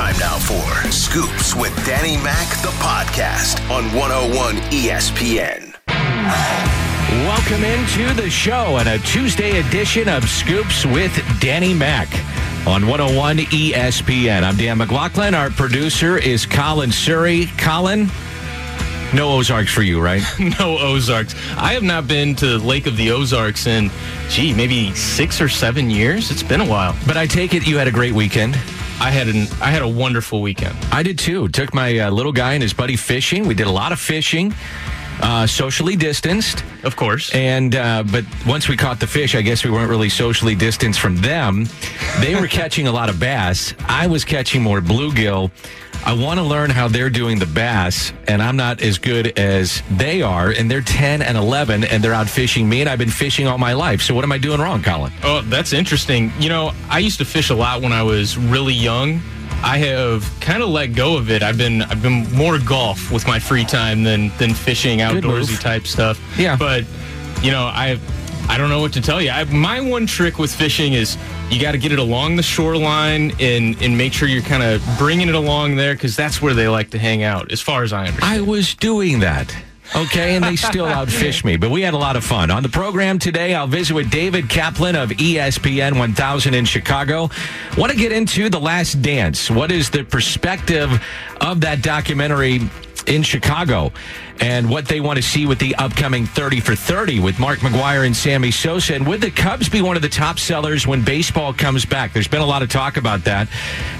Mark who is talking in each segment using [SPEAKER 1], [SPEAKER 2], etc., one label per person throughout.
[SPEAKER 1] Time now for Scoops with Danny Mac, the podcast on 101 ESPN.
[SPEAKER 2] Welcome into the show and a Tuesday edition of Scoops with Danny Mac on 101 ESPN. I'm Dan McLaughlin. Our producer is Colin Surrey. Colin, no Ozarks for you, right?
[SPEAKER 3] no Ozarks. I have not been to Lake of the Ozarks in, gee, maybe six or seven years. It's been a while.
[SPEAKER 2] But I take it you had a great weekend.
[SPEAKER 3] I had an I had a wonderful weekend.
[SPEAKER 2] I did too. Took my uh, little guy and his buddy fishing. We did a lot of fishing. Uh, socially distanced,
[SPEAKER 3] of course.
[SPEAKER 2] And uh, but once we caught the fish, I guess we weren't really socially distanced from them. They were catching a lot of bass. I was catching more bluegill. I want to learn how they're doing the bass, and I'm not as good as they are. And they're 10 and 11, and they're out fishing me, and I've been fishing all my life. So what am I doing wrong, Colin?
[SPEAKER 3] Oh, that's interesting. You know, I used to fish a lot when I was really young. I have kind of let go of it. I've been I've been more golf with my free time than than fishing outdoorsy type stuff.
[SPEAKER 2] Yeah,
[SPEAKER 3] but you know I I don't know what to tell you. I, my one trick with fishing is you got to get it along the shoreline and and make sure you're kind of bringing it along there because that's where they like to hang out, as far as I understand.
[SPEAKER 2] I was doing that. Okay, and they still outfish me, but we had a lot of fun. On the program today, I'll visit with David Kaplan of ESPN 1000 in Chicago. Want to get into The Last Dance. What is the perspective of that documentary in Chicago? and what they want to see with the upcoming 30 for 30 with Mark McGwire and Sammy Sosa. And would the Cubs be one of the top sellers when baseball comes back? There's been a lot of talk about that.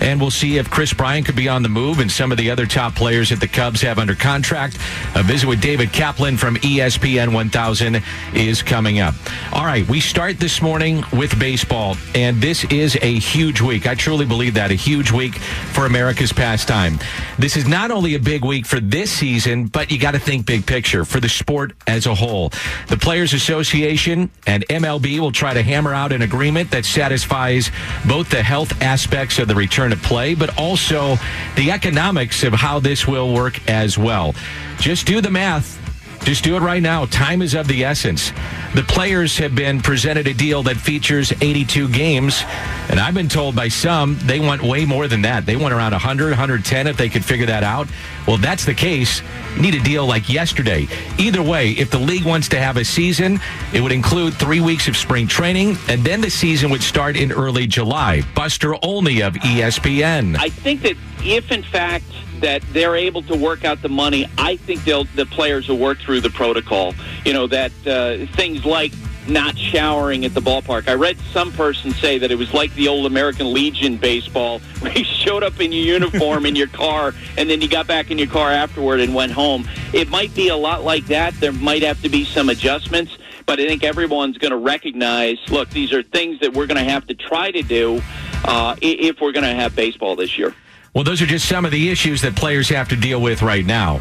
[SPEAKER 2] And we'll see if Kris Bryant could be on the move and some of the other top players that the Cubs have under contract. A visit with David Kaplan from ESPN 1000 is coming up. All right, we start this morning with baseball, and this is a huge week. I truly believe that, a huge week for America's pastime. This is not only a big week for this season, but you got to think big picture for the sport as a whole. The Players Association and MLB will try to hammer out an agreement that satisfies both the health aspects of the return of play, but also the economics of how this will work as well. Just do the math. Just do it right now. Time is of the essence. The players have been presented a deal that features 82 games, and I've been told by some they want way more than that. They want around 100, 110 if they could figure that out. Well, that's the case, you need a deal like yesterday. Either way, if the league wants to have a season, it would include three weeks of spring training, and then the season would start in early July. Buster Olney of ESPN.
[SPEAKER 4] I think that if, in fact, that they're able to work out the money, I think they'll the players will work through the protocol. You know that uh, things like not showering at the ballpark. I read some person say that it was like the old American Legion baseball, where you showed up in your uniform in your car, and then you got back in your car afterward and went home. It might be a lot like that. There might have to be some adjustments, but I think everyone's going to recognize. Look, these are things that we're going to have to try to do uh, if we're going to have baseball this year.
[SPEAKER 2] Well, those are just some of the issues that players have to deal with right now.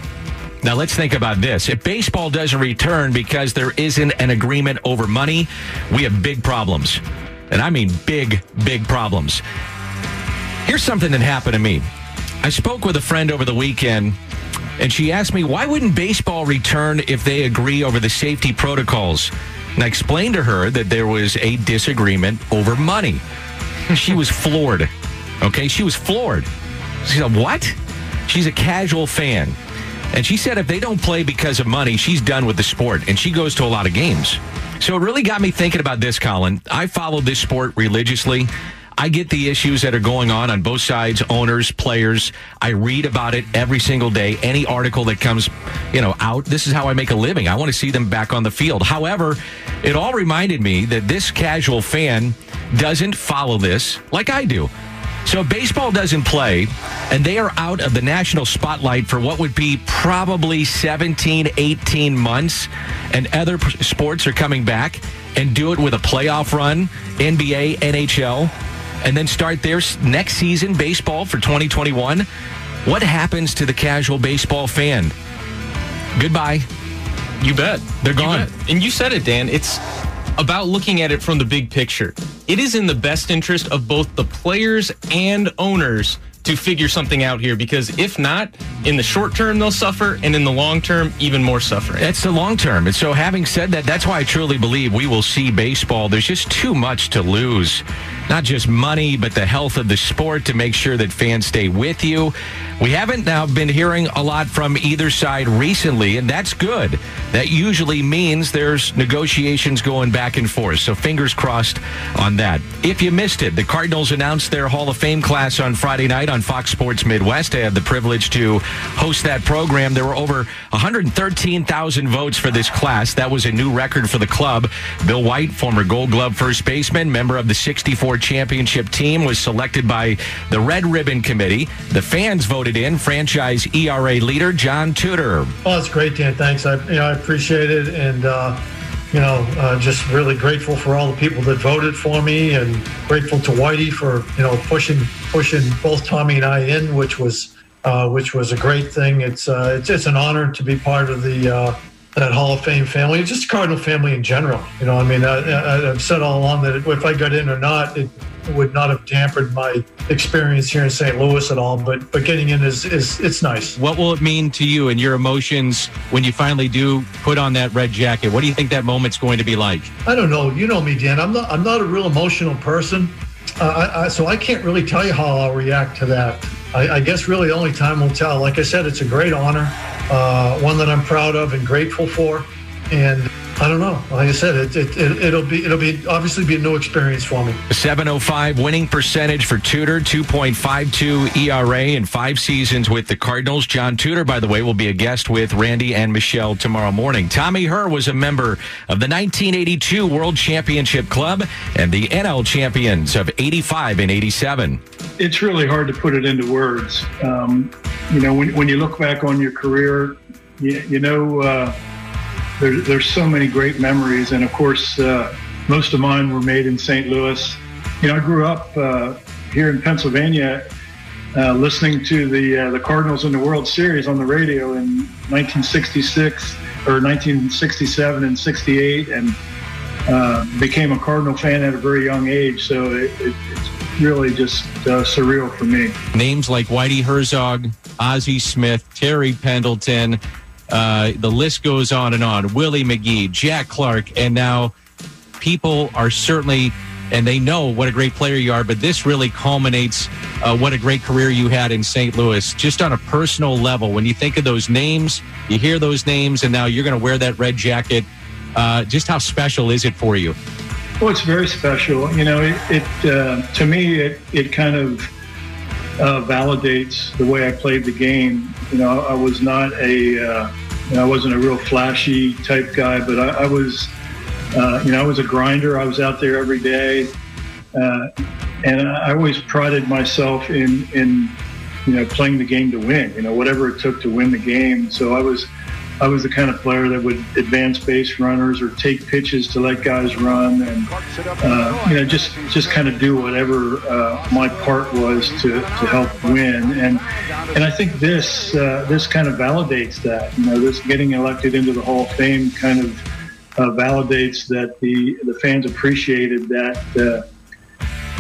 [SPEAKER 2] Now, let's think about this. If baseball doesn't return because there isn't an agreement over money, we have big problems. And I mean big, big problems. Here's something that happened to me. I spoke with a friend over the weekend, and she asked me, why wouldn't baseball return if they agree over the safety protocols? And I explained to her that there was a disagreement over money. She was floored. Okay, she was floored. She said, What? She's a casual fan. And she said if they don't play because of money, she's done with the sport. And she goes to a lot of games. So it really got me thinking about this, Colin. I follow this sport religiously. I get the issues that are going on on both sides, owners, players. I read about it every single day. Any article that comes, you know, out. This is how I make a living. I want to see them back on the field. However, it all reminded me that this casual fan doesn't follow this like I do. So baseball doesn't play, and they are out of the national spotlight for what would be probably 17, 18 months, and other sports are coming back and do it with a playoff run, NBA, NHL, and then start their next season, baseball for 2021. What happens to the casual baseball fan? Goodbye.
[SPEAKER 3] You bet.
[SPEAKER 2] They're gone.
[SPEAKER 3] And you said it, Dan. It's about looking at it from the big picture. It is in the best interest of both the players and owners to figure something out here because if not, in the short term they'll suffer, and in the long term, even more suffering.
[SPEAKER 2] That's the long term. And so, having said that, that's why I truly believe we will see baseball. There's just too much to lose. Not just money, but the health of the sport to make sure that fans stay with you. We haven't now been hearing a lot from either side recently, and that's good. That usually means there's negotiations going back and forth. So fingers crossed on that. If you missed it, the Cardinals announced their Hall of Fame class on Friday night on Fox Sports Midwest. I had the privilege to host that program. There were over 113,000 votes for this class. That was a new record for the club. Bill White, former Gold Glove first baseman, member of the 64 championship team, was selected by the Red Ribbon Committee. The fans voted in franchise ERA leader John Tudor.
[SPEAKER 5] Oh, that's great, Dan. Thanks. I, you know, I appreciate it. And, uh, you know, uh, just really grateful for all the people that voted for me, and grateful to Whitey for you know pushing pushing both Tommy and I in, which was uh, which was a great thing. It's uh, it's it's an honor to be part of the uh, that Hall of Fame family, just Cardinal family in general. You know, I mean, I, have said all along that if I got in or not, it would not have dampened my experience here in St. Louis at all. But but getting in is is it's nice.
[SPEAKER 6] What will it mean to you and your emotions when you finally do put on that red jacket? What do you think that moment's going to be like?
[SPEAKER 5] I don't know. You know me, Dan. I'm not I'm not a real emotional person, uh, I, I, so I can't really tell you how I'll react to that. I, I, guess really only time will tell. Like I said, it's a great honor, uh, one that I'm proud of and grateful for, and I don't know. Like I said, it, it, it, will be it'll be obviously be a new experience for me.
[SPEAKER 2] 705 winning percentage for Tudor, 2.52 ERA in five seasons with the Cardinals. John Tudor, by the way, will be a guest with Randy and Michelle tomorrow morning. Tommy Herr was a member of the 1982 World Championship Club and the NL champions of 85 and 87.
[SPEAKER 7] It's really hard to put it into words. Um, you know, when, when you look back on your career, you, you know. Uh, there, there's so many great memories, and of course, uh, most of mine were made in St. Louis. You know, I grew up uh, here in Pennsylvania, uh, listening to the uh, the Cardinals in the World Series on the radio in 1966 or 1967 and 68, and uh, became a Cardinal fan at a very young age. So it, it, it's really just uh, surreal for me.
[SPEAKER 6] Names like Whitey Herzog, Ozzie Smith, Terry Pendleton. Uh, the list goes on and on. Willie McGee, Jack Clark, and now people are certainly and they know what a great player you are. But this really culminates uh, what a great career you had in St. Louis, just on a personal level. When you think of those names, you hear those names, and now you're going to wear that red jacket. Uh, just how special is it for you?
[SPEAKER 7] Well, it's very special. You know, it, it uh, to me, it it kind of uh, validates the way I played the game. You know, I was not a, uh, you know, I wasn't a real flashy type guy, but I, I was, uh, you know, I was a grinder. I was out there every day, uh, and I always prided myself in, in, you know, playing the game to win. You know, whatever it took to win the game. So I was I was the kind of player that would advance base runners or take pitches to let guys run, and uh, you know just just kind of do whatever uh, my part was to, to help win. And and I think this uh, this kind of validates that. You know, this getting elected into the Hall of Fame kind of uh, validates that the the fans appreciated that uh,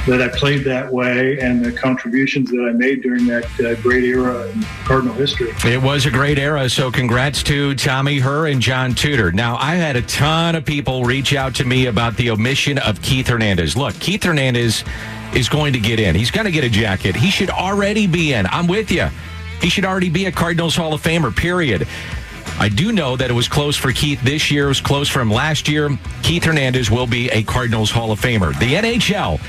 [SPEAKER 7] that I played that way and the contributions that I made during that uh, great era in Cardinal history.
[SPEAKER 2] It was a great era. So congrats to Tommy Herr and John Tudor. Now, I had a ton of people reach out to me about the omission of Keith Hernandez. Look, Keith Hernandez is going to get in. He's going to get a jacket. He should already be in. I'm with you. He should already be a Cardinals Hall of Famer, period. I do know that it was close for Keith this year. It was close for him last year. Keith Hernandez will be a Cardinals Hall of Famer. The NHL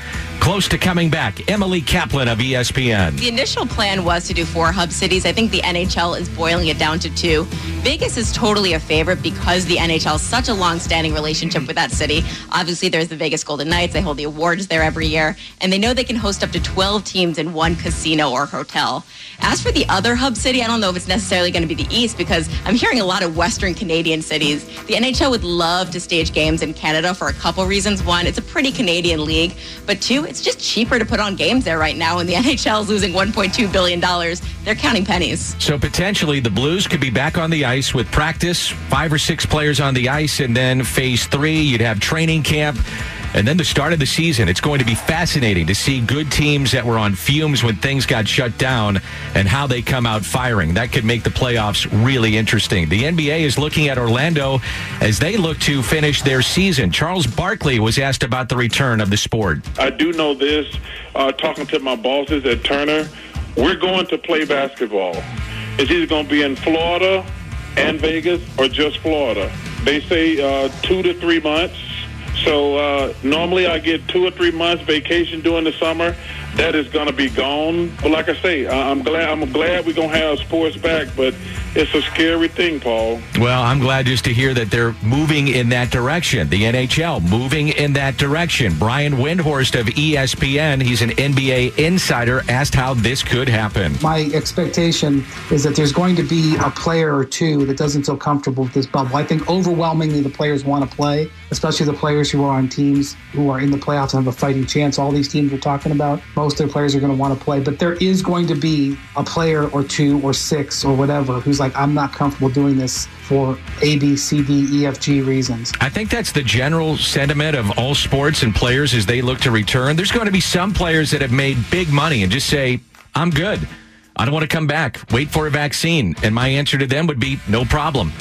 [SPEAKER 2] close to coming back. Emily Kaplan of ESPN.
[SPEAKER 8] The initial plan was to do four hub cities. I think the NHL is boiling it down to two. Vegas is totally a favorite because the NHL has such a long-standing relationship with that city. Obviously, there's the Vegas Golden Knights. They hold the awards there every year, and they know they can host up to 12 teams in one casino or hotel. As for the other hub city, I don't know if it's necessarily going to be the East because I'm hearing a lot of Western Canadian cities. The NHL would love to stage games in Canada for a couple reasons. One, it's a pretty Canadian league, but two, it's just cheaper to put on games there right now, and the NHL is losing $1.2 billion. They're counting pennies.
[SPEAKER 2] So potentially the Blues could be back on the ice with practice, five or six players on the ice, and then phase three, you'd have training camp. And then the start of the season, it's going to be fascinating to see good teams that were on fumes when things got shut down and how they come out firing. That could make the playoffs really interesting. The NBA is looking at Orlando as they look to finish their season. Charles Barkley was asked about the return of the sport.
[SPEAKER 9] I do know this, uh, talking to my bosses at Turner, we're going to play basketball. It's either going to be in Florida and Vegas or just Florida. They say uh, two to three months. So uh, normally I get two or three months vacation during the summer. That is going to be gone. But like I say, I'm glad I'm glad we're going to have sports back. But it's a scary thing, Paul.
[SPEAKER 2] Well, I'm glad just to hear that they're moving in that direction. The NHL moving in that direction. Brian Windhorst of ESPN, he's an NBA insider, asked how this could happen.
[SPEAKER 10] My expectation is that there's going to be a player or two that doesn't feel comfortable with this bubble. I think overwhelmingly the players want to play, especially the players who are on teams who are in the playoffs and have a fighting chance. All these teams we're talking about, most of their players are going to want to play, but there is going to be a player or two or six or whatever who's like, I'm not comfortable doing this for A, B, C, D, E, F, G reasons.
[SPEAKER 2] I think that's the general sentiment of all sports and players as they look to return. There's going to be some players that have made big money and just say, I'm good. I don't want to come back. Wait for a vaccine. And my answer to them would be no problem.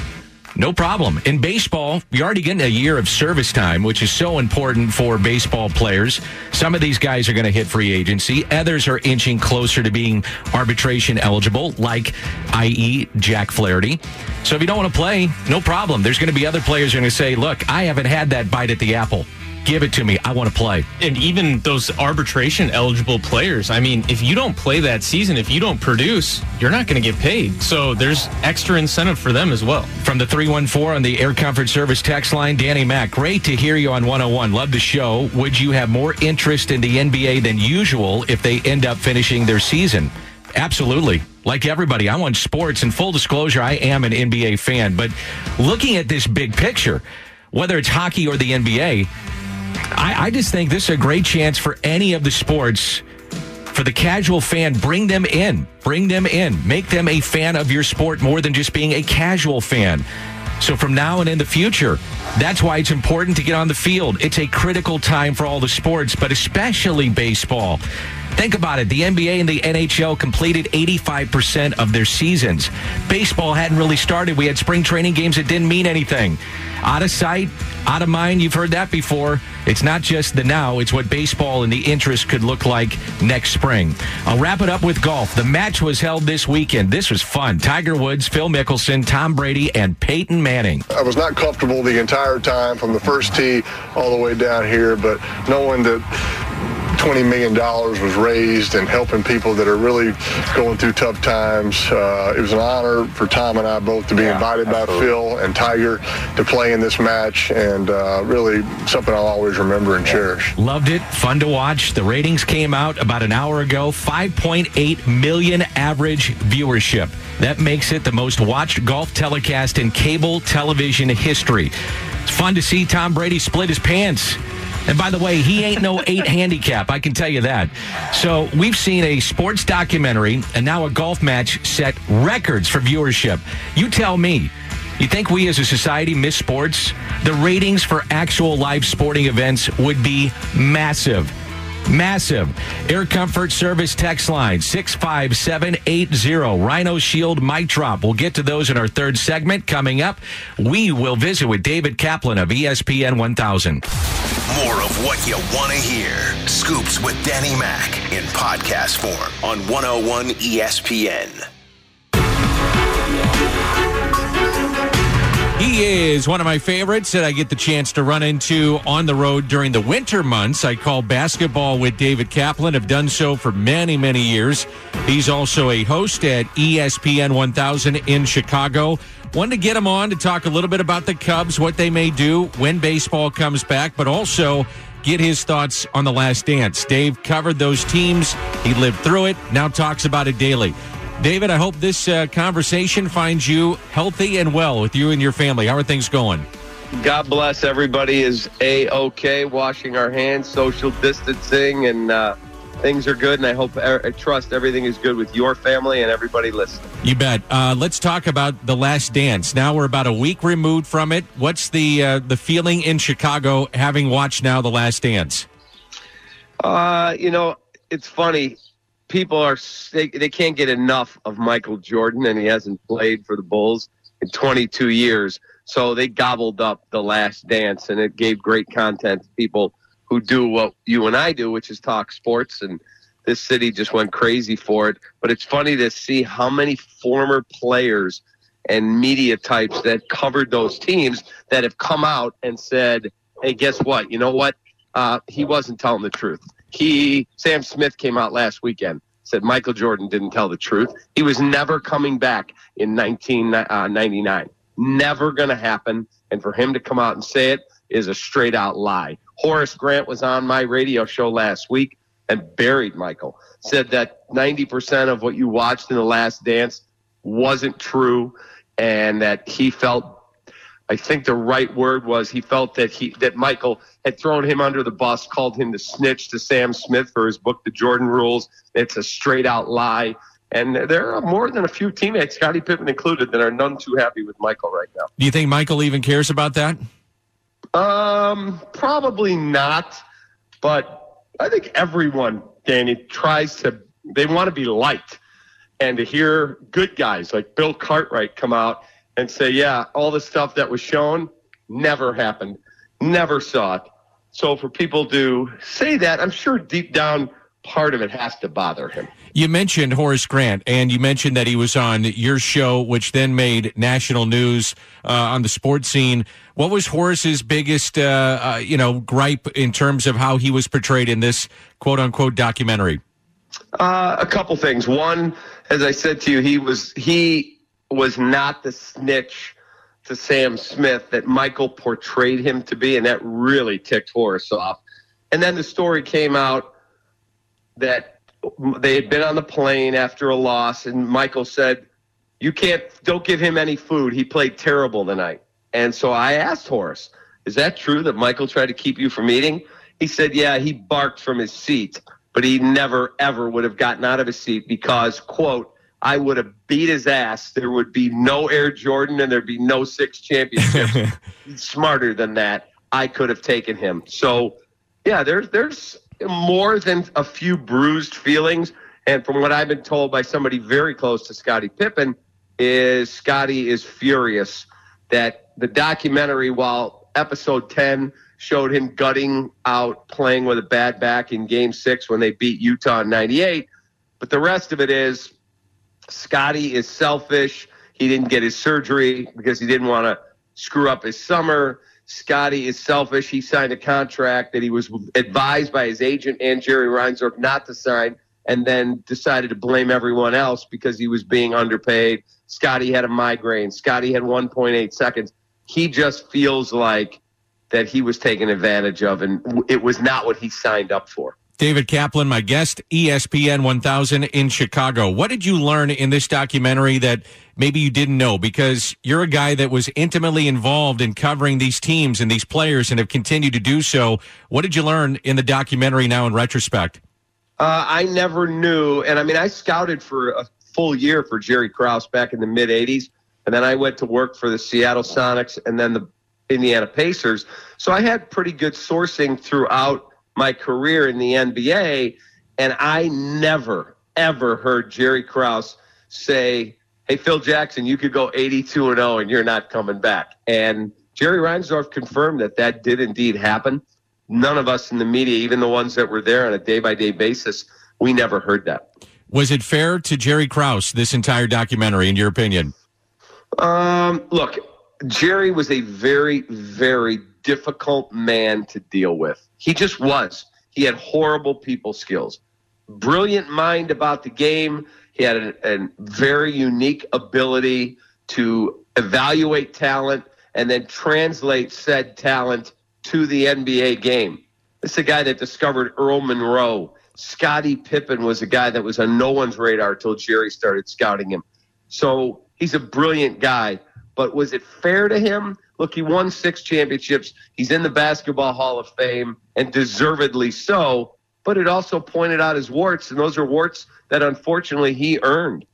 [SPEAKER 2] No problem. In baseball, you're already getting a year of service time, which is so important for baseball players. Some of these guys are going to hit free agency. Others are inching closer to being arbitration eligible, like, i.e., Jack Flaherty. So if you don't want to play, no problem. There's going to be other players who are going to say, look, I haven't had that bite at the apple. Give it to me. I want to play.
[SPEAKER 3] And even those arbitration eligible players, I mean, if you don't play that season, if you don't produce, you're not going to get paid. So there's extra incentive for them as well.
[SPEAKER 2] From the 314 on the Air Comfort Service text line, Danny Mac, great to hear you on 101. Love the show. Would you have more interest in the NBA than usual if they end up finishing their season? Absolutely. Like everybody, I want sports. And full disclosure, I am an NBA fan. But looking at this big picture, whether it's hockey or the NBA, I, I just think this is a great chance for any of the sports for the casual fan, bring them in. Bring them in. Make them a fan of your sport more than just being a casual fan. So from now and in the future, that's why it's important to get on the field. It's a critical time for all the sports, but especially baseball. Think about it. The NBA and the NHL completed 85% of their seasons. Baseball hadn't really started. We had spring training games that didn't mean anything. Out of sight, out of mind. You've heard that before. It's not just the now, it's what baseball and the interest could look like next spring. I'll wrap it up with golf. The match was held this weekend. This was fun. Tiger Woods, Phil Mickelson, Tom Brady, and Peyton Manning.
[SPEAKER 11] I was not comfortable the entire time from the first tee all the way down here, but knowing that $20 million was raised and helping people that are really going through tough times. Uh, it was an honor for Tom and I both to be yeah, invited absolutely. by Phil and Tiger to play in this match and uh, really something I'll always remember and cherish.
[SPEAKER 2] Loved it. Fun to watch. The ratings came out about an hour ago 5.8 million average viewership. That makes it the most watched golf telecast in cable television history. It's fun to see Tom Brady split his pants and by the way, he ain't no eight handicap. I can tell you that. So we've seen a sports documentary and now a golf match set records for viewership. You tell me. You think we as a society miss sports? The ratings for actual live sporting events would be massive. Massive. Air Comfort Service text line 65780. Rhino Shield Mic Drop. We'll get to those in our third segment. Coming up, we will visit with David Kaplan of ESPN 1000.
[SPEAKER 1] More of what you want to hear. Scoops with Danny Mac in podcast form on 101 ESPN.
[SPEAKER 6] He is one of my favorites that I get the chance to run into on the road during the winter months. I call basketball with David Kaplan. Have done so for many, many years. He's also a host at ESPN 1000 in Chicago. Wanted to get him on to talk a little bit about the Cubs, what they may do when baseball comes back, but also get his thoughts on the last dance. Dave covered those teams. He lived through it, now talks about it daily. David, I hope this uh, conversation finds you healthy and well with you and your family. How are things going?
[SPEAKER 12] God bless everybody is a okay, washing our hands, social distancing, and uh, things are good, and I hope I trust everything is good with your family and everybody listening.
[SPEAKER 6] You bet. Uh, let's talk about the Last Dance. Now we're about a week removed from it. What's the uh, the feeling in Chicago having watched now the Last Dance?
[SPEAKER 12] Uh, you know, it's funny. People are they, they can't get enough of Michael Jordan, and he hasn't played for the Bulls in 22 years. So they gobbled up the Last Dance, and it gave great content to people who do what you and I do, which is talk sports. And this city just went crazy for it. But it's funny to see how many former players and media types that covered those teams that have come out and said, "Hey, guess what? You know what? Uh, he wasn't telling the truth." He Sam Smith came out last weekend said Michael Jordan didn't tell the truth. He was never coming back in 1999. Uh, never going to happen. And for him to come out and say it is a straight out lie. Horace Grant was on my radio show last week and buried Michael. Said that 90% of what you watched in The Last Dance wasn't true and that he felt I think the right word was he felt that he that Michael had thrown him under the bus, called him the snitch to Sam Smith for his book, The Jordan Rules. It's a straight out lie. And there are more than a few teammates, Scottie Pippen included, that are none too happy with Michael right now.
[SPEAKER 6] Do you think Michael even cares about that?
[SPEAKER 12] Um, probably not. But I think everyone, Danny, tries to. They want to be liked, and to hear good guys like Bill Cartwright come out and say, "Yeah, all the stuff that was shown never happened, never saw it." So for people to say that, I'm sure deep down part of it has to bother him.
[SPEAKER 6] You mentioned Horace Grant, and you mentioned that he was on your show, which then made national news uh, on the sports scene. What was Horace's biggest, uh, uh, you know, gripe in terms of how he was portrayed in this quote unquote documentary?
[SPEAKER 12] Uh, a couple things. One, as I said to you, he was he was not the snitch to Sam Smith that Michael portrayed him to be, and that really ticked Horace off. And then the story came out that they had been on the plane after a loss, and Michael said, "You can't, don't give him any food. He played terrible tonight." And so I asked Horace, "Is that true that Michael tried to keep you from eating?" He said, "Yeah, he barked from his seat, but he never ever would have gotten out of his seat because, quote." I would have beat his ass. There would be no Air Jordan and there'd be no six championships. Smarter than that. I could have taken him. So, yeah, there's there's more than a few bruised feelings. And from what I've been told by somebody very close to Scottie Pippen, is Scottie is furious that the documentary, while episode 10 showed him gutting out playing with a bad back in game six when they beat Utah in 98, but the rest of it is Scottie is selfish. He didn't get his surgery because he didn't want to screw up his summer. Scottie is selfish. He signed a contract that he was advised by his agent and Jerry Reinsdorf not to sign, and then decided to blame everyone else because he was being underpaid. Scottie had a migraine. Scottie had 1.8 seconds. He just feels like that he was taken advantage of, and it was not what he signed up for.
[SPEAKER 6] David Kaplan, my guest, ESPN 1000 in Chicago. What did you learn in this documentary that maybe you didn't know? Because you're a guy that was intimately involved in covering these teams and these players and have continued to do so. What did you learn in the documentary now in retrospect?
[SPEAKER 12] Uh, I never knew. And I mean, I scouted for a full year for Jerry Krause back in the mid 80s. And then I went to work for the Seattle Sonics and then the Indiana Pacers. So I had pretty good sourcing throughout my career in the NBA, and I never, ever heard Jerry Krause say, Hey, Phil Jackson, you could go 82 and 0 and you're not coming back. And Jerry Reinsdorf confirmed that that did indeed happen. None of us in the media, even the ones that were there on a day by day basis, we never heard that.
[SPEAKER 6] Was it fair to Jerry Krause, this entire documentary, in your opinion?
[SPEAKER 12] Um, look, Jerry was a very, very difficult man to deal with. He just was. He had horrible people skills, brilliant mind about the game. He had a, very unique ability to evaluate talent and then translate said talent to the NBA game. This is a guy that discovered Earl Monroe. Scottie Pippen was a guy that was on no one's radar until Jerry started scouting him. So he's a brilliant guy. But was it fair to him? Look, he won six championships. He's in the Basketball Hall of Fame, and deservedly so. but it also pointed out his warts, and those are warts that unfortunately he earned.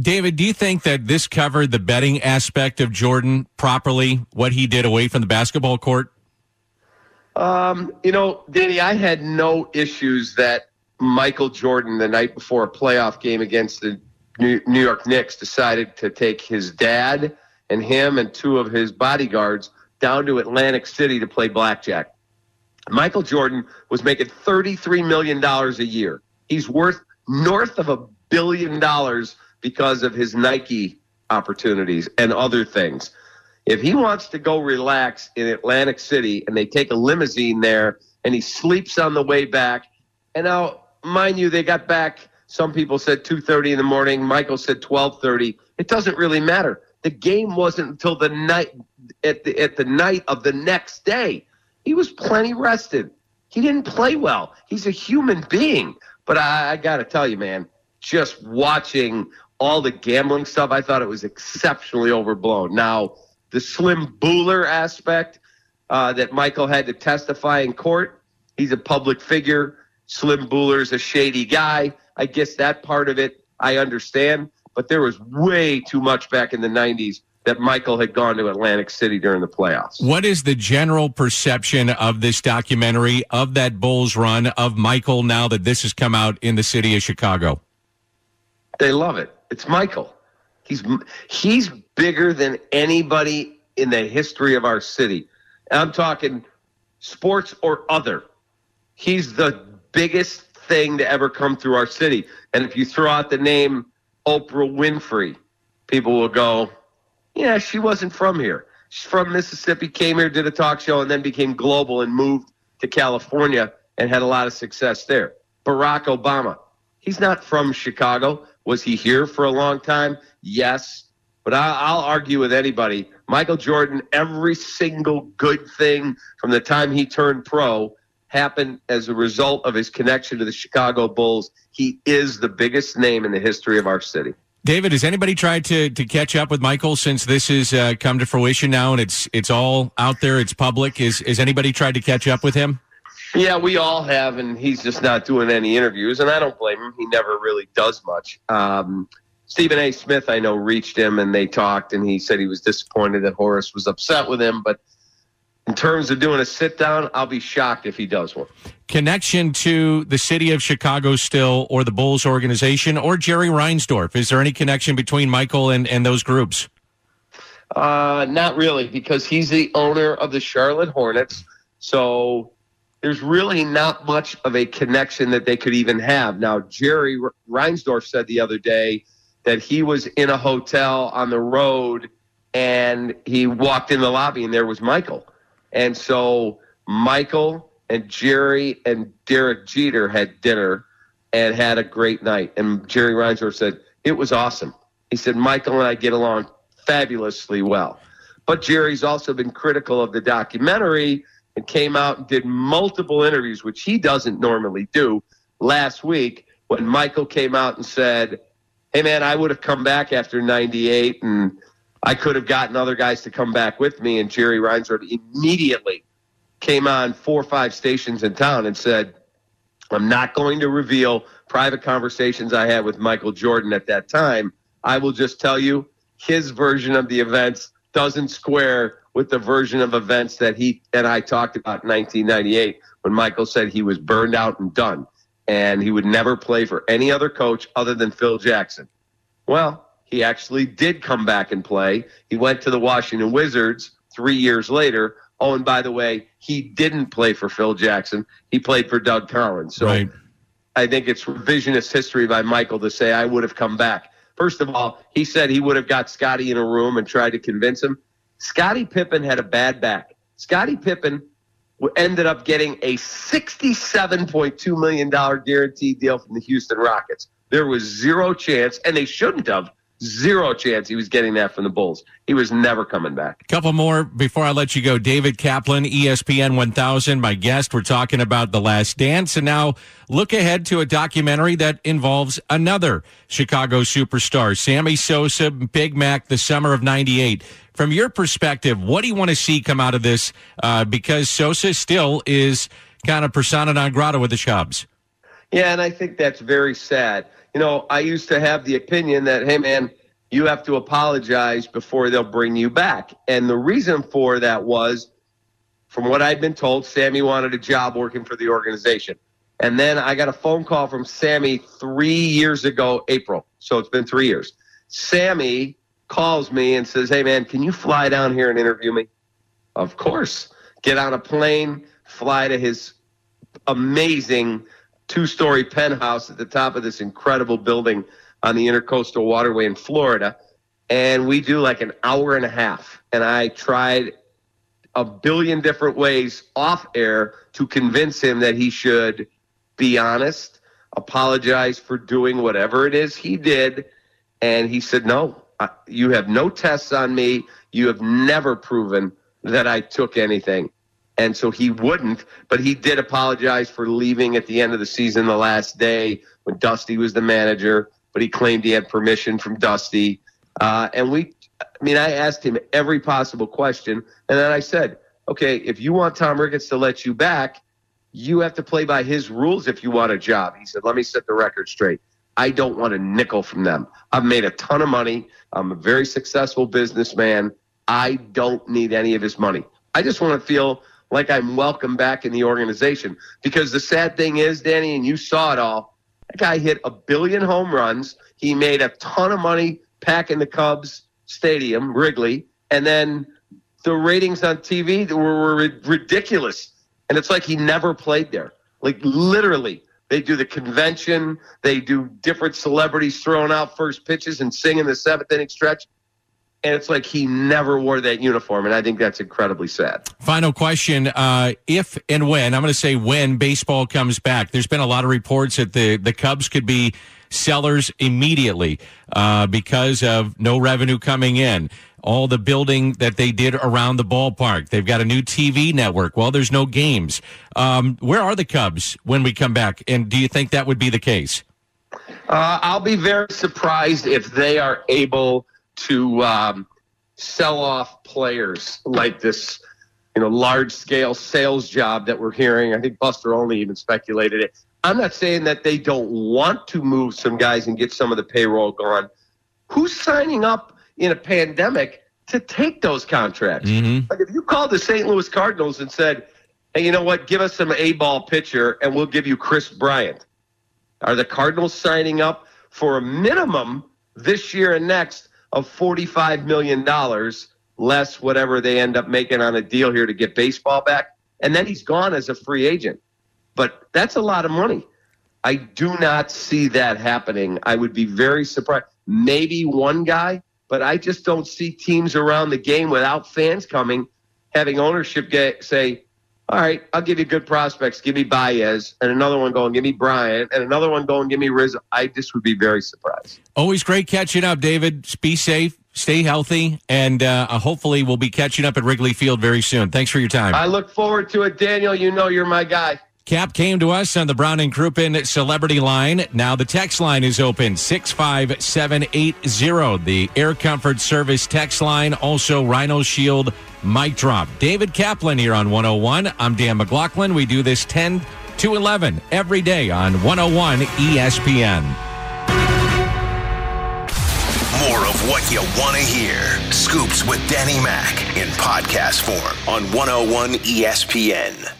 [SPEAKER 2] David, do you think that this covered the betting aspect of Jordan properly, what he did away from the basketball court?
[SPEAKER 12] Um, you know, Danny, I had no issues that Michael Jordan, the night before a playoff game against the New New York Knicks, decided to take his dad and him and two of his bodyguards down to Atlantic City to play blackjack. Michael Jordan was making $33 million a year. He's worth north of a billion dollars because of his Nike opportunities and other things. If he wants to go relax in Atlantic City and they take a limousine there and he sleeps on the way back, and now, mind you, they got back. Some people said 2:30 in the morning. Michael said 12:30. It doesn't really matter. The game wasn't until the night at the at the night of the next day. He was plenty rested. He didn't play well. He's a human being. But I, I got to tell you, man, just watching all the gambling stuff, I thought it was exceptionally overblown. Now, the Slim Bouler aspect uh, that Michael had to testify in court, he's a public figure. Slim Bouler's a shady guy. I guess that part of it I understand. But there was way too much back in the 90s that Michael had gone to Atlantic City during the playoffs.
[SPEAKER 2] What is the general perception of this documentary, of that Bulls run, of Michael now that this has come out in the city of Chicago?
[SPEAKER 12] They love it. It's Michael. He's he's bigger than anybody in the history of our city. I'm talking sports or other. He's the biggest thing to ever come through our city. And if you throw out the name Oprah Winfrey, people will go, "Yeah, she wasn't from here. She's from Mississippi, came here, did a talk show, and then became global and moved to California and had a lot of success there." Barack Obama, he's not from Chicago. Was he here for a long time? Yes. But I, I'll argue with anybody. Michael Jordan, every single good thing from the time he turned pro happened as a result of his connection to the Chicago Bulls. He is the biggest name in the history of our city.
[SPEAKER 2] David, has anybody tried to to catch up with Michael since this has uh, come to fruition now and it's it's all out there, it's public? Is is anybody tried to catch up with him?
[SPEAKER 12] Yeah, we all have, and he's just not doing any interviews, and I don't blame him. He never really does much. Um, Stephen A. Smith, I know, reached him and they talked, and he said he was disappointed that Horace was upset with him. But in terms of doing a sit down, I'll be shocked if he does one.
[SPEAKER 2] Connection to the city of Chicago still, or the Bulls organization, or Jerry Reinsdorf? Is there any connection between Michael and, and those groups?
[SPEAKER 12] Uh, not really, because he's the owner of the Charlotte Hornets. So there's really not much of a connection that they could even have. Now, Jerry Reinsdorf said the other day that he was in a hotel on the road and he walked in the lobby and there was Michael. And so Michael and Jerry and Derek Jeter had dinner and had a great night. And Jerry Reinsdorf said, it was awesome. He said, Michael and I get along fabulously well. But Jerry's also been critical of the documentary and came out and did multiple interviews, which he doesn't normally do, last week when Michael came out and said, Hey, man, I would have come back after 98 and I could have gotten other guys to come back with me. And Jerry Reinsdorf immediately came on four or five stations in town and said, I'm not going to reveal private conversations I had with Michael Jordan at that time. I will just tell you his version of the events doesn't square with the version of events that he and I talked about in 1998 when Michael said he was burned out and done and he would never play for any other coach other than Phil Jackson. Well, he actually did come back and play. He went to the Washington Wizards three years later. Oh, and by the way, he didn't play for Phil Jackson. He played for Doug Collins. So
[SPEAKER 2] Right.
[SPEAKER 12] I think it's revisionist history by Michael to say I would have come back. First of all, he said he would have got Scottie in a room and tried to convince him. Scottie Pippen had a bad back. Scottie Pippen ended up getting a $67.2 million guaranteed deal from the Houston Rockets. There was zero chance, and they shouldn't have, zero chance he was getting that from the Bulls. He was never coming back.
[SPEAKER 2] Couple more before I let you go. David Kaplan, ESPN 1000, my guest. We're talking about The Last Dance. And now look ahead to a documentary that involves another Chicago superstar, Sammy Sosa, Big Mac, the summer of 98. From your perspective, what do you want to see come out of this? Uh, because Sosa still is kind of persona non grata with the Cubs.
[SPEAKER 12] Yeah, and I think that's very sad. You know, I used to have the opinion that, hey, man, you have to apologize before they'll bring you back. And the reason for that was, from what I'd been told, Sammy wanted a job working for the organization. And then I got a phone call from Sammy three years ago, April. So it's been three years. Sammy calls me and says, Hey, man, can you fly down here and interview me? Of course. Get on a plane, fly to his amazing two story penthouse at the top of this incredible building on the Intercoastal Waterway in Florida. And we do like an hour and a half. And I tried a billion different ways off air to convince him that he should be honest, apologize for doing whatever it is he did. And he said, No, you have no tests on me. You have never proven that I took anything. And so he wouldn't, but he did apologize for leaving at the end of the season, the last day when Dusty was the manager, but he claimed he had permission from Dusty. Uh, and we, I mean, I asked him every possible question. And then I said, okay, if you want Tom Ricketts to let you back, you have to play by his rules if you want a job. He said, let me set the record straight. I don't want a nickel from them. I've made a ton of money. I'm a very successful businessman. I don't need any of his money. I just want to feel like I'm welcome back in the organization. Because the sad thing is, Danny, and you saw it all, that guy hit a billion home runs. He made a ton of money packing the Cubs stadium, Wrigley, and then the ratings on TV were, were ridiculous. And it's like he never played there. Like literally, they do the convention, they do different celebrities throwing out first pitches and singing the seventh inning stretch and it's like he never wore that uniform, and I think that's incredibly sad.
[SPEAKER 6] Final question: uh, If and when I'm going to say when baseball comes back, there's been a lot of reports that the the Cubs could be sellers immediately uh, because of no revenue coming in. All the building that they did around the ballpark. They've got a new TV network. Well, there's no games. Um, where are the Cubs when we come back? And do you think that would be the case?
[SPEAKER 12] Uh, I'll be very surprised if they are able to um, sell off players like this, you know, large scale sales job that we're hearing. I think Buster Olney even speculated it. I'm not saying that they don't want to move some guys and get some of the payroll gone. Who's signing up in a pandemic to take those contracts?
[SPEAKER 6] Mm-hmm.
[SPEAKER 12] Like if you called the St. Louis Cardinals and said, "Hey, you know what? Give us some A-ball pitcher, and we'll give you Kris Bryant." Are the Cardinals signing up for a minimum this year and next of $45 million less whatever they end up making on a deal here to get baseball back. And then he's gone as a free agent. But that's a lot of money. I do not see that happening. I would be very surprised. Maybe one guy, but I just don't see teams around the game without fans coming having ownership get, say, all right, I'll give you good prospects. Give me Baez, and another one going, give me Bryant, and another one going, give me Rizzo. I just would be very surprised.
[SPEAKER 6] Always great catching up, David. Be safe, stay healthy, and uh, hopefully we'll be catching up at Wrigley Field very soon. Thanks for your time.
[SPEAKER 12] I look forward to it, Daniel. You know you're my guy.
[SPEAKER 6] Cap came to us on the Brown and Crouppen Celebrity Line. Now the text line is open 65780. The Air Comfort Service text line, also Rhino Shield mic drop. David Kaplan here on 101. I'm Dan McLaughlin. We do this 10 to 11 every day on 101 ESPN.
[SPEAKER 1] More of what you want to hear. Scoops with Danny Mac in podcast form on 101 ESPN.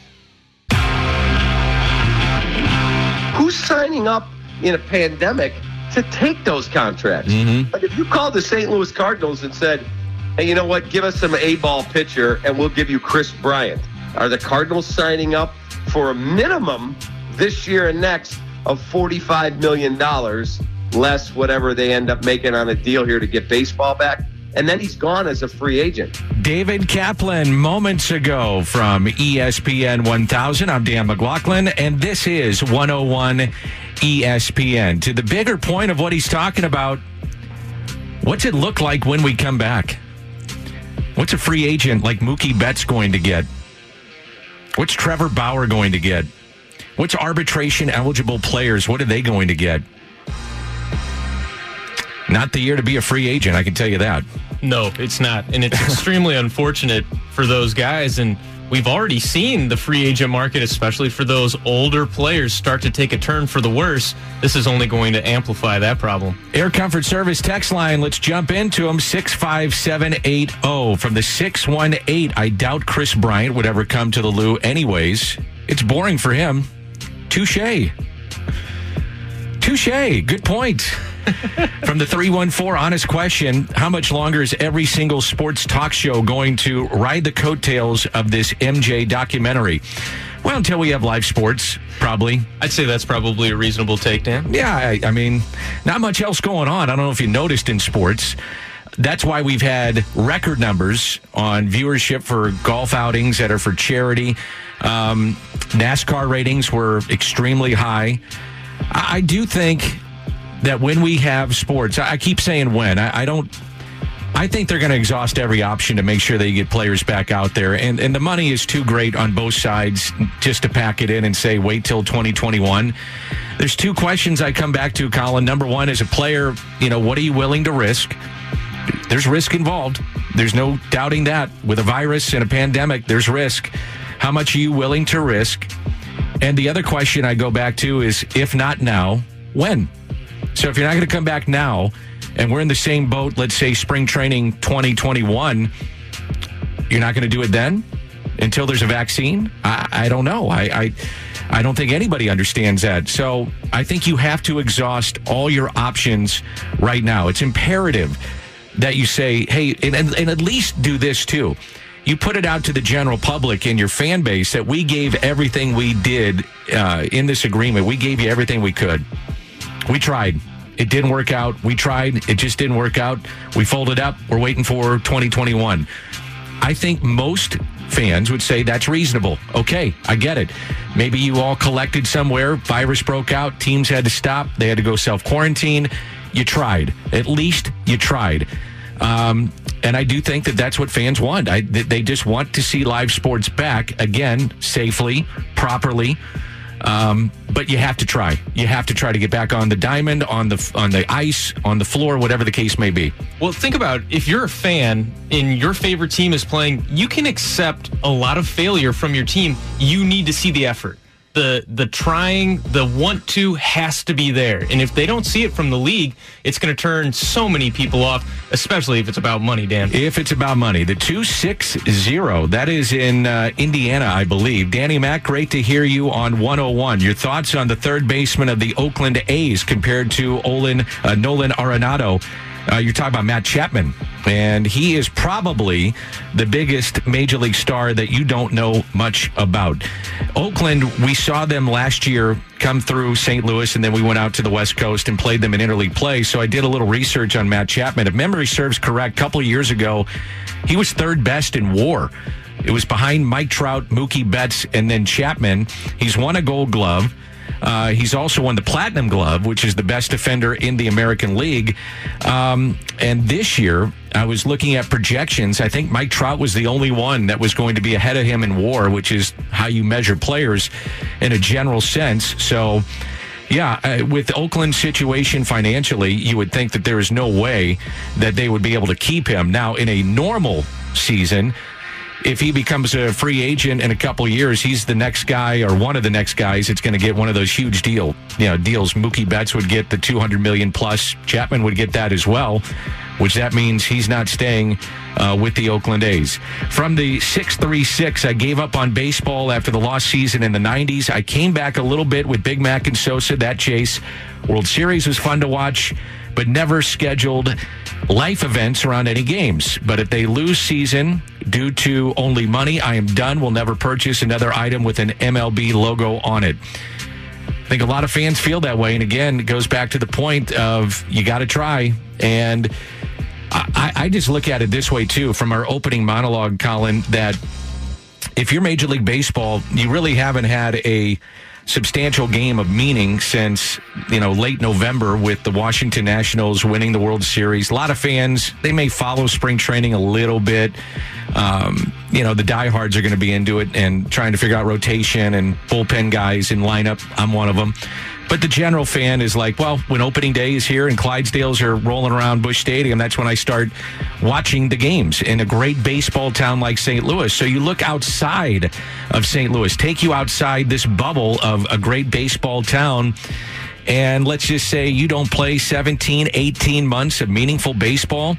[SPEAKER 12] Who's signing up in a pandemic to take those contracts?
[SPEAKER 6] Mm-hmm.
[SPEAKER 12] Like if you called the St. Louis Cardinals and said, hey, you know what? Give us some A ball pitcher and we'll give you Kris Bryant. Are the Cardinals signing up for a minimum this year and next of $45 million less whatever they end up making on a deal here to get baseball back? And then he's gone as a free agent.
[SPEAKER 2] David Kaplan moments ago from ESPN 1000. I'm Dan McLaughlin, and this is 101 ESPN. To the bigger point of what he's talking about, what's it look like when we come back? What's a free agent like Mookie Betts going to get? What's Trevor Bauer going to get? What's arbitration eligible players? What are they going to get? Not the year to be a free agent, I can tell you that.
[SPEAKER 3] No, it's not. And it's extremely unfortunate for those guys. And we've already seen the free agent market, especially for those older players, start to take a turn for the worse. This is only going to amplify that problem.
[SPEAKER 2] Air Comfort Service text line. Let's jump into them. 65780 from the 618. I doubt Kris Bryant would ever come to the Lou anyways. It's boring for him. Touche. Touche. Good point. From the 314, honest question How much longer is every single sports talk show going to ride the coattails of this MJ documentary? Well, until we have live sports, probably.
[SPEAKER 3] I'd say that's probably a reasonable take, Dan.
[SPEAKER 2] Yeah, I, I mean, not much else going on. I don't know if you noticed in sports. That's why we've had record numbers on viewership for golf outings that are for charity. Um, NASCAR ratings were extremely high. I, I do think that when we have sports, I, keep saying when. I, I don't. I think they're going to exhaust every option to make sure they get players back out there, and and the money is too great on both sides just to pack it in and say wait till 2021. There's two questions I come back to, Colin. Number one, as a player, you know, what are you willing to risk? There's risk involved. There's no doubting that. With a virus and a pandemic, there's risk. How much are you willing to risk? And the other question I go back to is if not now, when? So if you're not going to come back now, and we're in the same boat, let's say spring training 2021, you're not going to do it then until there's a vaccine? I, I don't know. I, I I don't think anybody understands that. So I think you have to exhaust all your options right now. It's imperative that you say, hey, and, and, and at least do this too. You put it out to the general public and your fan base that we gave everything we did uh, in this agreement. We gave you everything we could. We tried. It didn't work out. We tried. It just didn't work out. We folded up. We're waiting for 2021. I think most fans would say that's reasonable. Okay, I get it. Maybe you all collected somewhere, virus broke out, teams had to stop, they had to go self quarantine. You tried. At least you tried. Um, and I do think that that's what fans want. I, they just want to see live sports back again, safely, properly. Um, but you have to try. You have to try to get back on the diamond, on the on the ice, on the floor, whatever the case may be.
[SPEAKER 3] Well, think about if you're a fan and your favorite team is playing, you can accept a lot of failure from your team. You need to see the effort. The the trying, the want to has to be there. And if they don't see it from the league, it's going to turn so many people off, especially if it's about money, Dan.
[SPEAKER 2] If it's about money, the 260, that is in uh, Indiana, I believe. Danny Mac, great to hear you on 101. Your thoughts on the third baseman of the Oakland A's compared to Olin, uh, Nolan Arenado? Uh, you're talking about Matt Chapman, and he is probably the biggest major league star that you don't know much about. Oakland, we saw them last year come through St. Louis, and then we went out to the West Coast and played them in interleague play. So I did a little research on Matt Chapman. If memory serves correct, a couple of years ago, he was third best in WAR. It was behind Mike Trout, Mookie Betts, and then Chapman. He's won a Gold Glove. Uh, he's also won the Platinum Glove, which is the best defender in the American League. Um, and this year, I was looking at projections. I think Mike Trout was the only one that was going to be ahead of him in WAR, which is how you measure players in a general sense. So. Yeah, uh, with Oakland's situation financially, you would think that there is no way that they would be able to keep him. Now, in a normal season, if he becomes a free agent in a couple years, he's the next guy or one of the next guys that's going to get one of those huge deal, you know, deals. Mookie Betts would get the 200 million plus. Chapman would get that as well, which that means he's not staying uh, with the Oakland A's. From the 636, I gave up on baseball after the lost season in the 90s. I came back a little bit with Big Mac and Sosa, that chase. World Series was fun to watch, but never scheduled life events around any games. But if they lose season due to only money, I am done. Will never purchase another item with an MLB logo on it. I think a lot of fans feel that way. And again, it goes back to the point of you got to try. And I, I just look at it this way, too, from our opening monologue, Colin, that if you're Major League Baseball, you really haven't had a substantial game of meaning since you know late November with the Washington Nationals winning the World Series. A lot of fans they may follow spring training a little bit. Um, you know the diehards are going to be into it and trying to figure out rotation and bullpen guys in lineup. I'm one of them. But the general fan is like, well, when opening day is here and Clydesdales are rolling around Busch Stadium, that's when I start watching the games in a great baseball town like St. Louis. So you look outside of St. Louis, take you outside this bubble of a great baseball town. And let's just say you don't play 17, 18 months of meaningful baseball.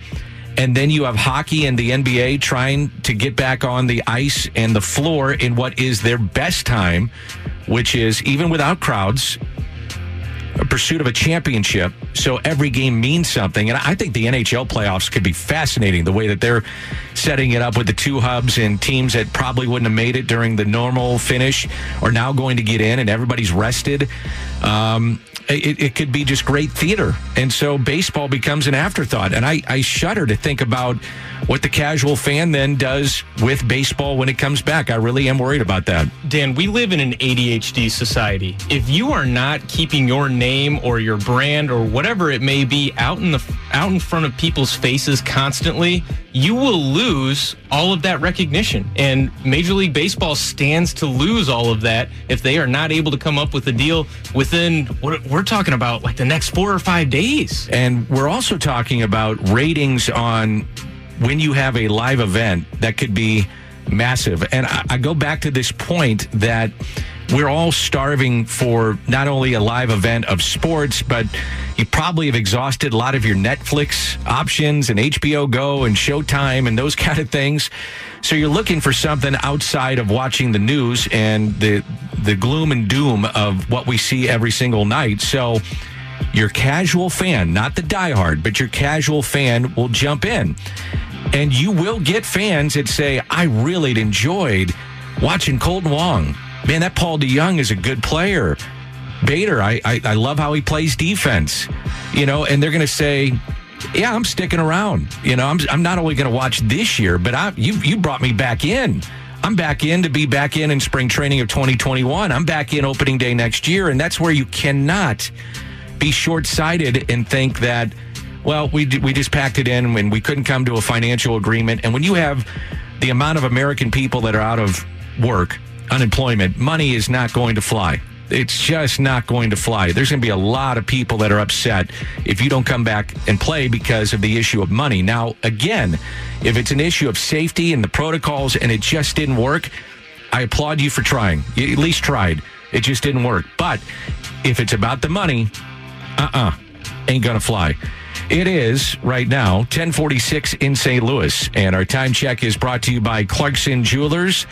[SPEAKER 2] And then you have hockey and the NBA trying to get back on the ice and the floor in what is their best time, which is even without crowds, pursuit of a championship. So every game means something. And I think the NHL playoffs could be fascinating the way that they're setting it up with the two hubs and teams that probably wouldn't have made it during the normal finish are now going to get in and everybody's rested. Um, it, it, could be just great theater. And so baseball becomes an afterthought. And I, I shudder to think about what the casual fan then does with baseball when it comes back. I really am worried about that.
[SPEAKER 3] Dan, we live in an ADHD society. If you are not keeping your name or your brand or whatever it may be out in the out in front of people's faces constantly, you will lose all of that recognition. And Major League Baseball stands to lose all of that if they are not able to come up with a deal within what we're talking about like the next 4 or 5 days.
[SPEAKER 2] And we're also talking about ratings on when you have a live event that could be massive. And I, I, go back to this point that we're all starving for not only a live event of sports, but you probably have exhausted a lot of your Netflix options and HBO Go and Showtime and those kind of things. So you're looking for something outside of watching the news and the the gloom and doom of what we see every single night. So your casual fan, not the diehard, but your casual fan will jump in. And you will get fans that say, I really enjoyed watching Kolten Wong. Man, that Paul DeJong is a good player. Bader, I, I, I love how he plays defense. You know, and they're going to say, yeah, I'm sticking around. You know, I'm, I'm not only going to watch this year, but I, you, you brought me back in. I'm back in to be back in in spring training of 2021. I'm back in opening day next year. And that's where you cannot be short sighted and think that – well, we we just packed it in when we couldn't come to a financial agreement. And when you have the amount of American people that are out of work, unemployment, money is not going to fly. It's just not going to fly. There's going to be a lot of people that are upset if you don't come back and play because of the issue of money. Now, again, if it's an issue of safety and the protocols and it just didn't work, I applaud you for trying. You at least tried. It just didn't work. But if it's about the money, uh uh-uh, uh, ain't going to fly. It is right now 1046 in St. Louis, and our time check is brought to you by Clarkson Jewelers.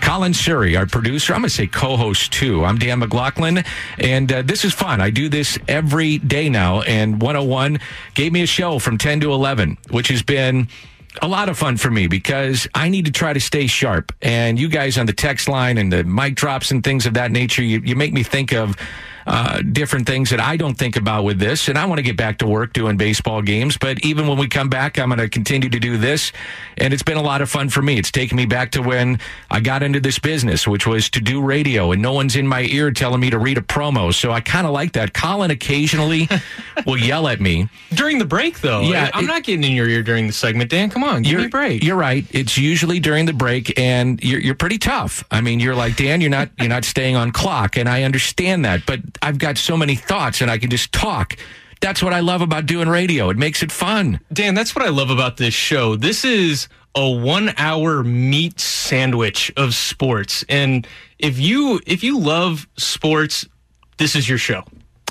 [SPEAKER 2] Colin Surrey, our producer. I'm going to say co-host too. I'm Dan McLaughlin, and uh, this is fun. I do this every day now, and 101 gave me a show from 10 to 11, which has been a lot of fun for me because I need to try to stay sharp. And you guys on the text line and the mic drops and things of that nature, you, you make me think of uh, different things that I don't think about with this. And I want to get back to work doing baseball games. But even when we come back, I'm going to continue to do this. And it's been a lot of fun for me. It's taken me back to when I got into this business, which was to do radio, and no one's in my ear telling me to read a promo. So I kind of like that. Colin occasionally will yell at me
[SPEAKER 3] during the break, though. Yeah, I'm it, not getting in your ear during the segment. Dan, come on, give me a break.
[SPEAKER 2] You're right. It's usually during the break, and you're, you're pretty tough. I mean, you're like Dan. You're not you're not staying on clock, and I understand that. But I've got so many thoughts and I can just talk. That's what I love about doing radio. It makes it fun.
[SPEAKER 3] Dan, that's what I love about this show. This is a one hour meat sandwich of sports. And if you if you love sports, this is your show.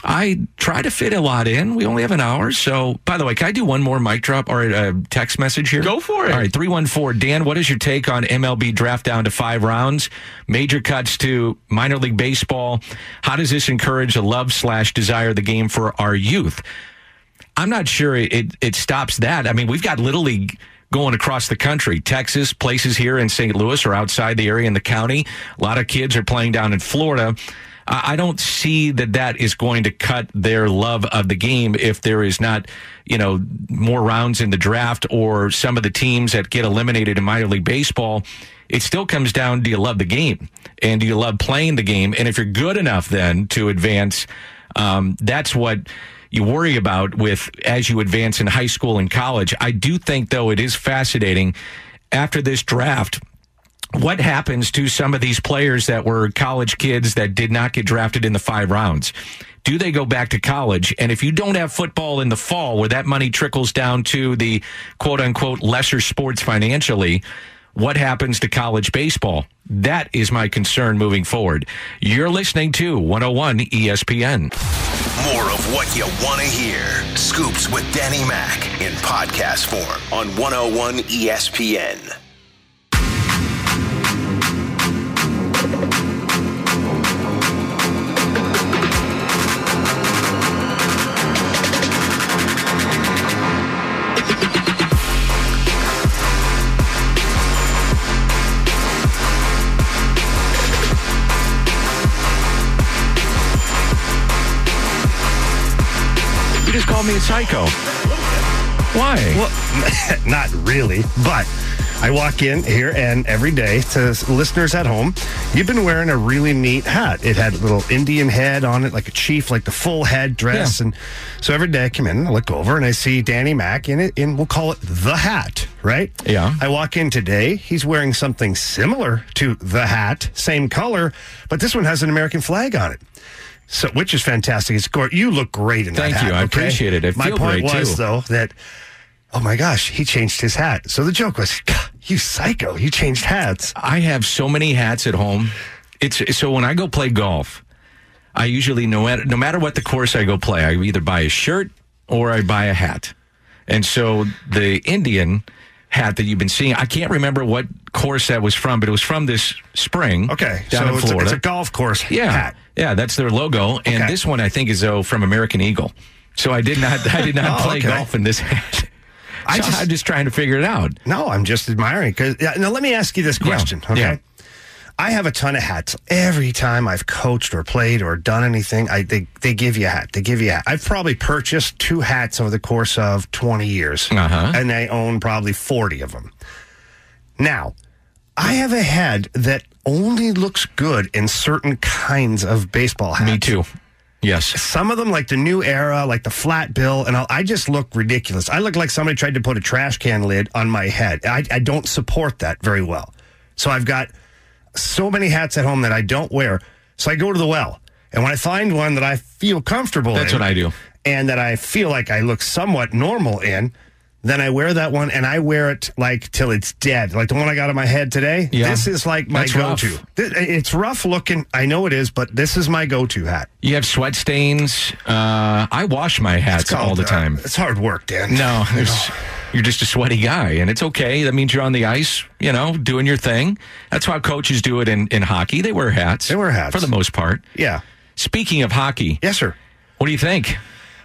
[SPEAKER 2] I try to fit a lot in. We only have an hour. So, by the way, can I do one more mic drop or a text message here?
[SPEAKER 3] Go for it.
[SPEAKER 2] All right, 314. Dan, what is your take on MLB draft down to five rounds? Major cuts to minor league baseball. How does this encourage a love slash desire the game for our youth? I'm not sure it, it, it stops that. I mean, we've got Little League going across the country. Texas, places here in St. Louis or outside the area in the county. A lot of kids are playing down in Florida. I don't see that that is going to cut their love of the game if there is not, you know, more rounds in the draft or some of the teams that get eliminated in minor league baseball. It still comes down do you love the game and do you love playing the game? And if you're good enough then to advance, um, that's what you worry about with as you advance in high school and college. I do think though it is fascinating after this draft what happens to some of these players that were college kids that did not get drafted in the five rounds? Do they go back to college? And if you don't have football in the fall where that money trickles down to the quote unquote lesser sports financially, what happens to college baseball? That is my concern moving forward. You're listening to 101 ESPN.
[SPEAKER 1] More of what you want to hear. Scoops with Danny Mac in podcast form on 101 ESPN.
[SPEAKER 2] Just called me a psycho. Why?
[SPEAKER 13] Well, not really, but I walk in here and every day to listeners at home, you've been wearing a really neat hat. It had a little Indian head on it, like a chief, like the full head dress.
[SPEAKER 2] Yeah.
[SPEAKER 13] And so every day I come in, I look over and I see Danny Mac in it, and we'll call it the hat, right?
[SPEAKER 2] Yeah.
[SPEAKER 13] I walk in today, he's wearing something similar to the hat, same color, but this one has an American flag on it. So, which is fantastic. It's gor- you look great in
[SPEAKER 2] Thank
[SPEAKER 13] that hat.
[SPEAKER 2] Thank you. I
[SPEAKER 13] okay?
[SPEAKER 2] appreciate it. I
[SPEAKER 13] My point was
[SPEAKER 2] too.
[SPEAKER 13] though that oh my gosh, he changed his hat. So the joke was, you psycho, you changed hats.
[SPEAKER 2] I have so many hats at home. It's so when I go play golf, I usually no matter no matter what the course I go play, I either buy a shirt or I buy a hat. And so the Indian hat that you've been seeing, I can't remember what course that was from, but it was from this spring.
[SPEAKER 13] Okay,
[SPEAKER 2] down
[SPEAKER 13] so
[SPEAKER 2] in
[SPEAKER 13] it's a, it's a golf course
[SPEAKER 2] yeah,
[SPEAKER 13] hat.
[SPEAKER 2] Yeah, that's their logo. And
[SPEAKER 13] Okay.
[SPEAKER 2] this one I think is though from American Eagle. So I did not I did not
[SPEAKER 13] Oh,
[SPEAKER 2] play
[SPEAKER 13] okay.
[SPEAKER 2] golf in this hat.
[SPEAKER 13] I
[SPEAKER 2] So
[SPEAKER 13] just-
[SPEAKER 2] I'm just trying to figure it out.
[SPEAKER 13] No, I'm just admiring. Because now, let me ask you this
[SPEAKER 2] Yeah,
[SPEAKER 13] question. Okay,
[SPEAKER 2] yeah.
[SPEAKER 13] I have a ton of hats. Every time I've coached or played or done anything, I they they give you a hat. They give you a hat. I've probably purchased two hats over the course of 20 years,
[SPEAKER 2] Uh-huh.
[SPEAKER 13] and I own probably 40 of them. Now, I have a head that only looks good in certain kinds of baseball hats.
[SPEAKER 2] Me too. Yes.
[SPEAKER 13] Some of them, like the new era, like the flat bill, and all, I just look ridiculous. I look like somebody tried to put a trash can lid on my head. I, I don't support that very well. So I've got so many hats at home that I don't wear. So I go to the well, and when I find one that I feel comfortable
[SPEAKER 2] That's
[SPEAKER 13] in,
[SPEAKER 2] what I do.
[SPEAKER 13] and that I feel like I look somewhat normal in, then I wear that one and I wear it like till it's dead. Like the one I got on my head today.
[SPEAKER 2] Yeah.
[SPEAKER 13] This is like my
[SPEAKER 2] That's
[SPEAKER 13] go to. It's rough looking. I know it is, but this is my go to hat.
[SPEAKER 2] You have sweat stains. Uh, I wash my hats
[SPEAKER 13] called,
[SPEAKER 2] all the
[SPEAKER 13] uh,
[SPEAKER 2] time.
[SPEAKER 13] it's hard work, Dan.
[SPEAKER 2] No, it's, you're just a sweaty guy, and it's okay. That means you're on the ice, you know, doing your thing. That's how coaches do it in, in hockey. They wear hats.
[SPEAKER 13] They wear hats.
[SPEAKER 2] for the most part.
[SPEAKER 13] Yeah.
[SPEAKER 2] Speaking of hockey,
[SPEAKER 13] Yes, sir.
[SPEAKER 2] what do you think?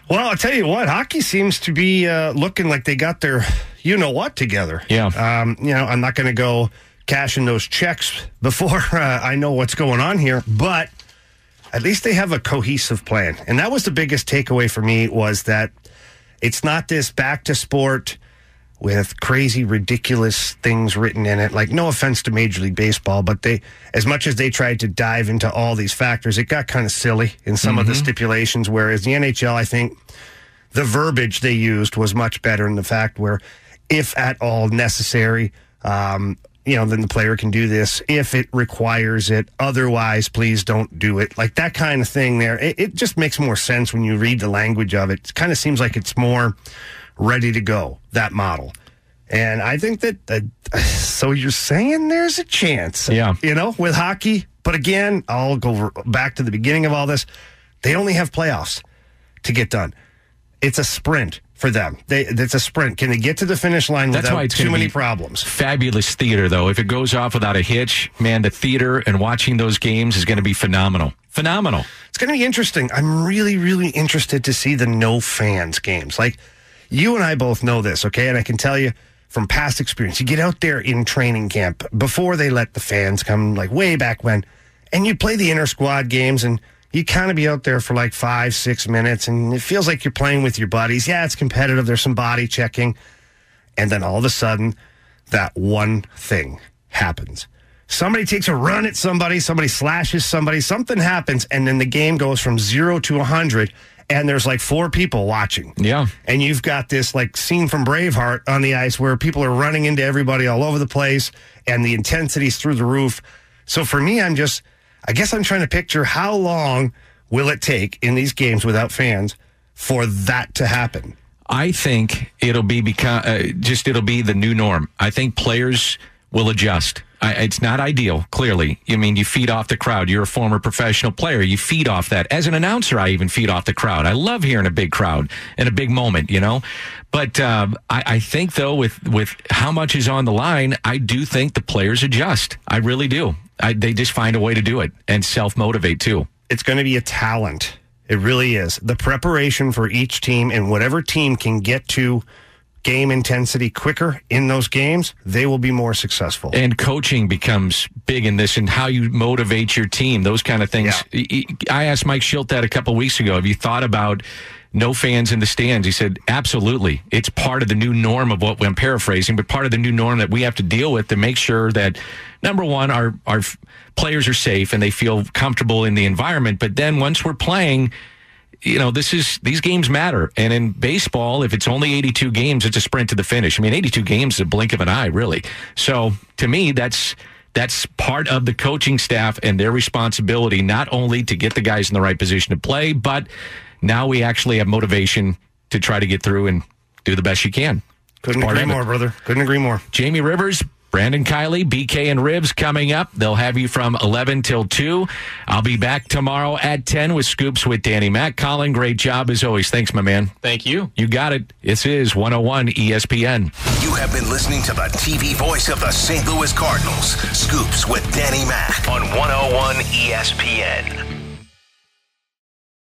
[SPEAKER 13] Well, I'll tell you what, hockey seems to be uh, looking like they got their you know what together.
[SPEAKER 2] Yeah.
[SPEAKER 13] Um, you know, I'm not going to go cashing those checks before uh, I know what's going on here, but at least they have a cohesive plan. And that was the biggest takeaway for me was that it's not this back to sport with crazy ridiculous things written in it. Like no offense to major league baseball but they as much as they tried to dive into all these factors it got kind of silly in some of the stipulations whereas the NHL I think the verbiage they used was much better in the fact where if at all necessary um you know then the player can do this. If it requires it otherwise please don't do it. Like that kind of thing there it, it just makes more sense when you read the language of it. It kind of seems like it's more ready to go that model and i think that uh, so you're saying there's a chance
[SPEAKER 2] Yeah.
[SPEAKER 13] you know with hockey but again i'll go back to the beginning of all this they only have playoffs to get done it's a sprint for them they it's a sprint can they get to the finish line
[SPEAKER 2] That's
[SPEAKER 13] without
[SPEAKER 2] why it's
[SPEAKER 13] too many problems
[SPEAKER 2] Fabulous theater, though. If it goes off without a hitch, man, the theater and watching those games is going to be phenomenal. Phenomenal.
[SPEAKER 13] It's going to be interesting. I'm really, really interested to see the no fans games. Like you and I both know this, okay? And I can tell you from past experience, you get out there in training camp before they let the fans come, like way back when, and you play the inter squad games and you kind of be out there for like five, six minutes and it feels like you're playing with your buddies. Yeah, it's competitive. There's some body checking. And then all of a sudden, that one thing happens. Somebody takes a run at somebody, somebody slashes somebody, something happens, and then the game goes from zero to 100, and there's like four people watching.
[SPEAKER 2] Yeah.
[SPEAKER 13] And you've got this like scene from Braveheart on the ice where people are running into everybody all over the place and the intensity's through the roof. So for me, I'm just, I guess I'm trying to picture how long will it take in these games without fans for that to happen?
[SPEAKER 2] I think it'll be become uh, just it'll be the new norm. I think players will adjust. I, it's not ideal, clearly. I mean, you feed off the crowd. You're a former professional player. You feed off that. As an announcer, I even feed off the crowd. I love hearing a big crowd and a big moment, you know. But um, I, I think, though, with with how much is on the line, I do think the players adjust. I really do. I, they just find a way to do it and self motivate too.
[SPEAKER 13] It's going to be a talent. It really is. The preparation for each team and whatever team can get to game intensity quicker in those games, they will be more successful.
[SPEAKER 2] And coaching becomes big in this and how you motivate your team, those kind of things. I asked Mike Shildt that a couple weeks ago. Have you thought about no fans in the stands? He said, absolutely. It's part of the new norm of what I'm paraphrasing, but part of the new norm that we have to deal with to make sure that number one, our, our players are safe and they feel comfortable in the environment. But then once we're playing, you know, this is these games matter. And in baseball, if it's only 82 games, it's a sprint to the finish. I mean, 82 games is a blink of an eye, really. So to me, that's that's part of the coaching staff and their responsibility, not only to get the guys in the right position to play, but now we actually have motivation to try to get through and do the best you can.
[SPEAKER 13] Couldn't agree more, brother. Couldn't agree more.
[SPEAKER 2] Jamie Rivers, Brandon Kiley, BK and Ribs coming up. They'll have you from 11 till 2. I'll be back tomorrow at 10 with Scoops with Danny Mac. Colin, great job as always. Thanks, my man.
[SPEAKER 3] Thank you.
[SPEAKER 2] You got it. This is 101 ESPN.
[SPEAKER 1] You have been listening to the TV voice of the St. Louis Cardinals, Scoops with Danny Mac on 101 ESPN.